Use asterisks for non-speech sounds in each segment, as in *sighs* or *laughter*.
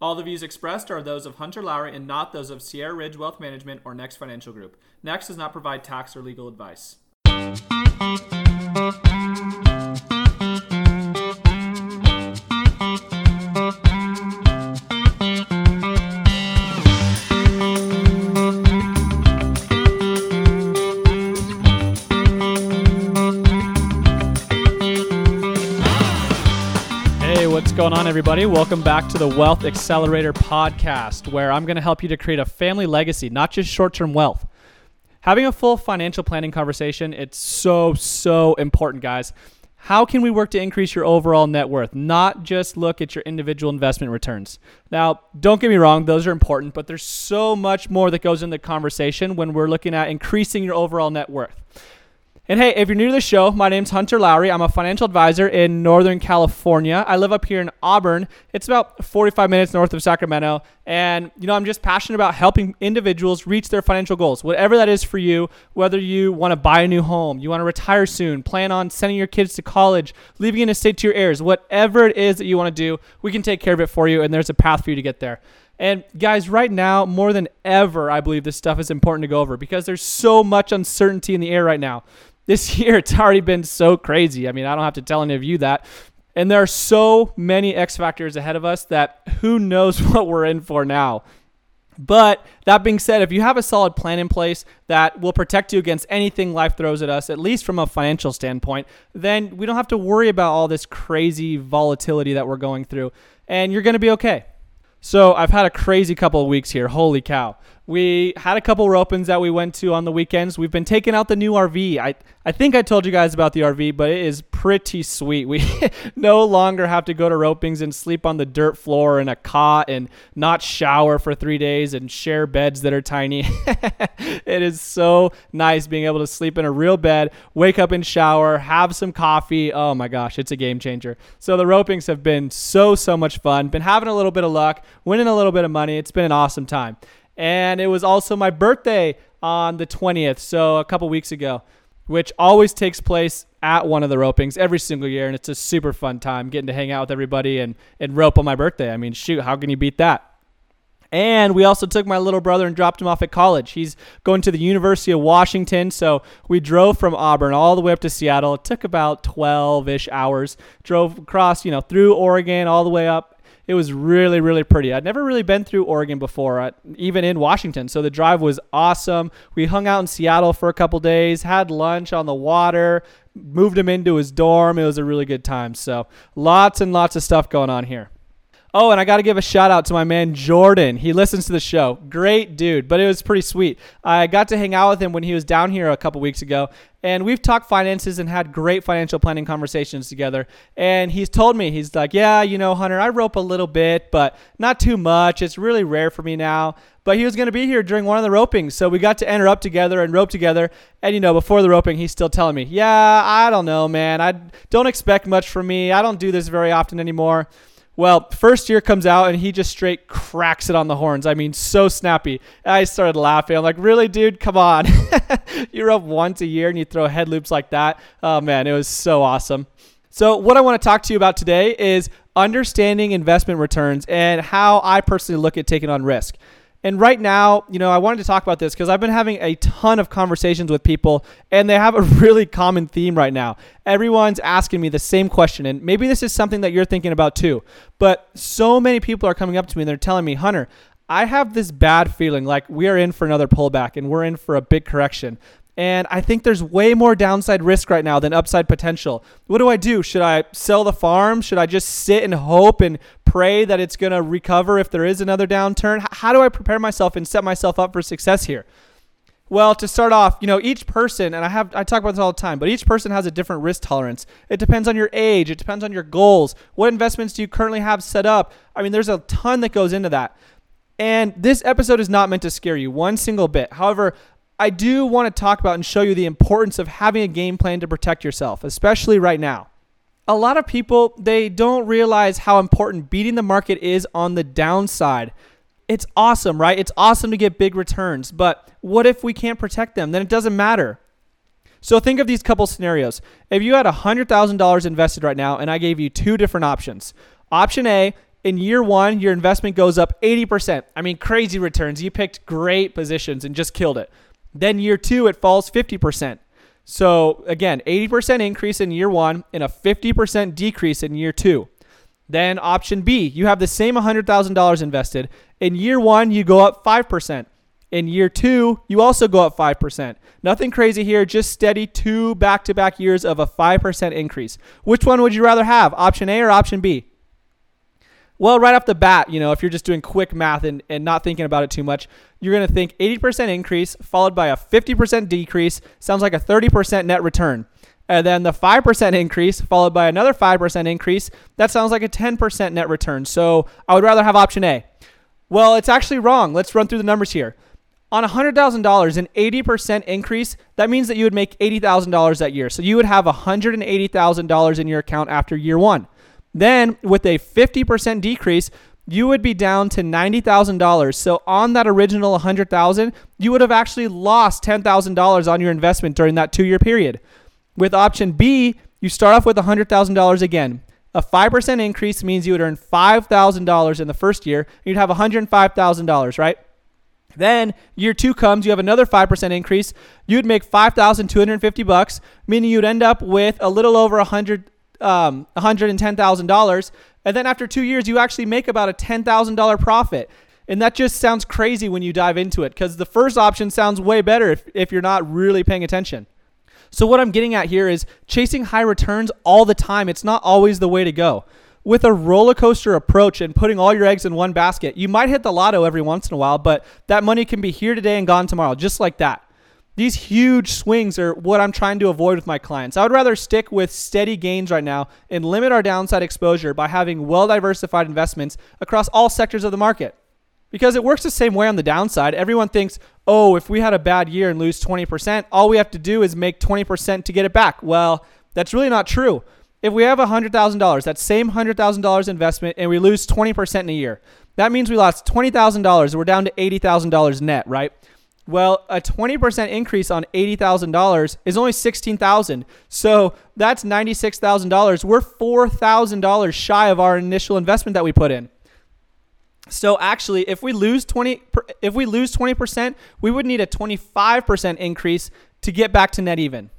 All the views expressed are those of Hunter Lowry and not those of Sierra Ridge Wealth Management or Next Financial Group. Next does not provide tax or legal advice. Going on, everybody? Welcome back to the Wealth Accelerator podcast, where I'm going to help you to create a family legacy, not just short term wealth. Having a full financial planning conversation, it's so, so important, guys. How can we work to increase your overall net worth, not just look at your individual investment returns? Now, don't get me wrong, those are important, but there's so much more that goes in the conversation when we're looking at increasing your overall net worth. And hey, if you're new to the show, my name's Hunter Lowry. I'm a financial advisor in Northern California. I live up here in Auburn. It's about 45 minutes north of Sacramento. And, you know, I'm just passionate about helping individuals reach their financial goals, whatever that is for you, whether you want to buy a new home, you want to retire soon, plan on sending your kids to college, leaving an estate to your heirs, whatever it is that you want to do, we can take care of it for you. And there's a path for you to get there. And guys, right now, more than ever, I believe this stuff is important to go over because there's so much uncertainty in the air right now this *laughs* year it's already been so crazy. I mean, I don't have to tell any of you that. And there are so many X factors ahead of us that who knows *laughs* what we're in for now. But that being said, if you have a solid plan in place that will protect you against anything life throws at us, at least from a financial standpoint, then we don't have to worry about all this crazy volatility that we're going through. And you're going to be okay. So I've had a crazy couple of weeks here. Holy cow. We had a couple ropings that we went to on the weekends. We've been taking out the new RV. I, I think I told you guys about the RV, but it is pretty sweet. We *laughs* no longer have to go to ropings and sleep on the dirt floor in a cot and not shower for three days and share beds that are tiny. *laughs* it is so nice being able to sleep in a real bed, wake up and shower, have some coffee. Oh my gosh, it's a game changer. So the ropings have been so, so much fun. Been having a little bit of luck, winning a little bit of money. It's been an awesome time. And it was also my birthday on the 20th, so a couple weeks ago, which always takes place at one of the ropings every single year. And it's a super fun time getting to hang out with everybody and, and rope on my birthday. I mean, shoot, how can you beat that? And we also took my little brother and dropped him off at college. He's going to the University of Washington. So we drove from Auburn all the way up to Seattle. It took about 12 ish hours. Drove across, you know, through Oregon all the way up it was really, really pretty. I'd never really been through Oregon before, uh, even in Washington. So the drive was awesome. We hung out in Seattle for a couple days, had lunch on the water, moved him into his dorm. It was a really good time. So lots and lots of stuff going on here. Oh, and I got to give a shout out to my man Jordan. He listens to the show. Great dude, but it was pretty sweet. I got to hang out with him when he was down here a couple weeks ago, and we've talked finances and had great financial planning conversations together. And he's told me, he's like, Yeah, you know, Hunter, I rope a little bit, but not too much. It's really rare for me now. But he was going to be here during one of the ropings. So we got to enter up together and rope together. And, you know, before the roping, he's still telling me, Yeah, I don't know, man. I don't expect much from me. I don't do this very often anymore. Well, first year comes out and he just straight cracks it on the horns. I mean, so snappy. I started laughing. I'm like, really, dude? Come on. *laughs* You're up once a year and you throw head loops like that. Oh, man, it was so awesome. So, what I want to talk to you about today is understanding investment returns and how I personally look at taking on risk. And right now, you know, I wanted to talk about this because I've been having a ton of conversations with people and they have a *laughs* really common theme right now. Everyone's asking me the same question. And maybe this is something that you're thinking about too. But so many people are coming up to me and they're telling me, Hunter, I have this bad feeling like we are in for another pullback and we're in for a big correction. And I think there's way more downside risk right now than upside potential. What do I do? Should I sell the farm? Should I just sit and hope and pray that it's going to recover if there is another downturn? How do I prepare myself and set myself up for success here? Well, to start off, you know, each person, and I have I talk about this all the time, but each person has a different risk tolerance. It depends on your age, it depends on your goals. What investments do you currently have set up? I mean, there's a ton that goes into that. And this episode is not meant to scare you one single bit. However, I do want to talk about and show you the importance of having a game plan to protect yourself, especially right now. A lot of people, they don't realize how important beating the market is on the downside. It's awesome, right? It's awesome to get big returns, but what if we can't protect them? Then it doesn't matter. So think of these couple scenarios. If you had $100,000 invested right now and I gave you two different options. Option A, in year one, your investment goes up 80%. I mean, crazy returns. You picked great positions and just killed it. Then year two, it falls 50%. So again, 80% increase in year one and a 50% decrease in year two. Then option B, you have the same $100,000 invested. In year one, you go up 5%. In year two, you also go up 5%. Nothing crazy here, just steady two back to back years of a 5% increase. Which one would you rather have, option A or option B? Well, right off the bat, you know, if you're just doing quick math and, and not thinking about it too much, you're going to think 80% increase followed by a 50% decrease sounds like a 30% net return. And then the 5% increase followed by another 5% increase, that sounds like a 10% net return. So I would rather have option A. Well, it's actually wrong. Let's run through the numbers here. On $100,000, an 80% increase, that means that you would make $80,000 that year. So you would have $180,000 in your account after year one. Then, with a 50% decrease, you would be down to $90,000. So on that original 100,000, you would have actually lost $10,000 on your investment during that 2-year period. With option B, you start off with $100,000 again. A 5% increase means you would earn $5,000 in the first year. You'd have $105,000, right? Then year two comes, you have another 5% increase. You'd make 5,250 bucks, meaning you'd end up with a little over 100 um, $110,000. And then after two years, you actually make about a $10,000 profit. And that just sounds crazy when you dive into it because the first option sounds way better if, if you're not really paying attention. So, what I'm getting at here is chasing high returns all the time. It's not always the way to go. With a roller coaster approach and putting all your eggs in one basket, you might hit the lotto every once in a while, but that money can be here today and gone tomorrow, just like that. These huge swings are what I'm trying to avoid with my clients. I would rather stick with steady gains right now and limit our downside exposure by having well diversified investments across all sectors of the market. Because it works the same way on the downside. Everyone thinks, oh, if we had a bad year and lose 20%, all we have to do is make 20% to get it back. Well, that's really not true. If we have $100,000, that same $100,000 investment, and we lose 20% in a year, that means we lost $20,000. We're down to $80,000 net, right? Well, a 20% increase on $80,000 is only 16,000. So that's $96,000. We're $4,000 shy of our initial investment that we put in. So actually, if we lose 20 if we lose 20%, we would need a 25% increase to get back to net even.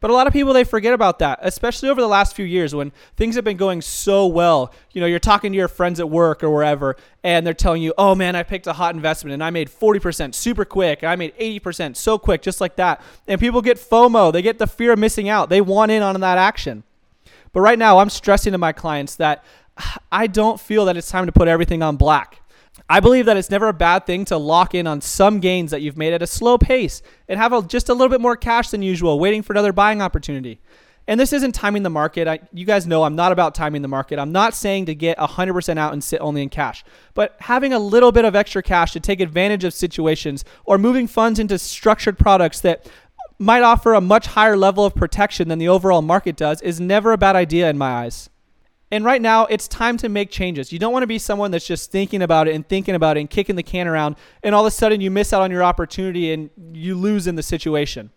But a lot of people they forget about that, especially over the last few years when things have been going so well. You know, you're talking to your friends at work or wherever, and they're telling you, "Oh man, I picked a hot investment and I made 40% super quick. I made 80% so quick, just like that." And people get FOMO. They get the fear of missing out. They want in on that action. But right now, I'm stressing to my clients that *sighs* I don't feel that it's time to put everything on black. I believe that it's never a bad thing to lock in on some gains that you've made at a slow pace and have a, just a little bit more cash than usual, waiting for another buying opportunity. And this isn't timing the market. I, you guys know I'm not about timing the market. I'm not saying to get 100% out and sit only in cash, but having a little bit of extra cash to take advantage of situations or moving funds into structured products that might offer a much higher level of protection than the overall market does is never a bad idea in my eyes. And right now, it's time to make changes. You don't want to be someone that's just thinking about it and thinking about it and kicking the can around, and all of a sudden you miss out on your opportunity and you lose in the situation.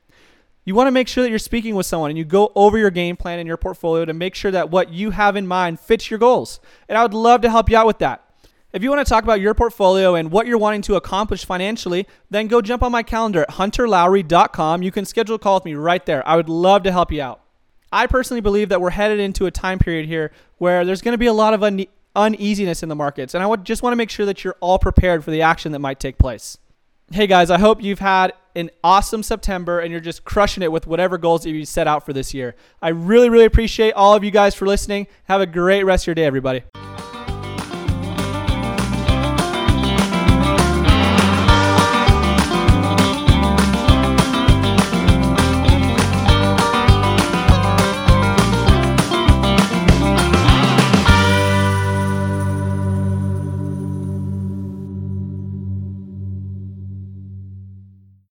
You want to make sure that you're speaking with someone and you go over your game plan and your portfolio to make sure that what you have in mind fits your goals. And I would love to help you out with that. If you want to talk about your portfolio and what you're wanting to accomplish financially, then go jump on my calendar at hunterlowry.com. You can schedule a call with me right there. I would love to help you out. I personally believe that we're headed into a time period here where there's going to be a lot of une- uneasiness in the markets. And I would just want to make sure that you're all prepared for the action that might take place. Hey guys, I hope you've had an awesome September and you're just crushing it with whatever goals that you set out for this year. I really, really appreciate all of you guys for listening. Have a great rest of your day, everybody.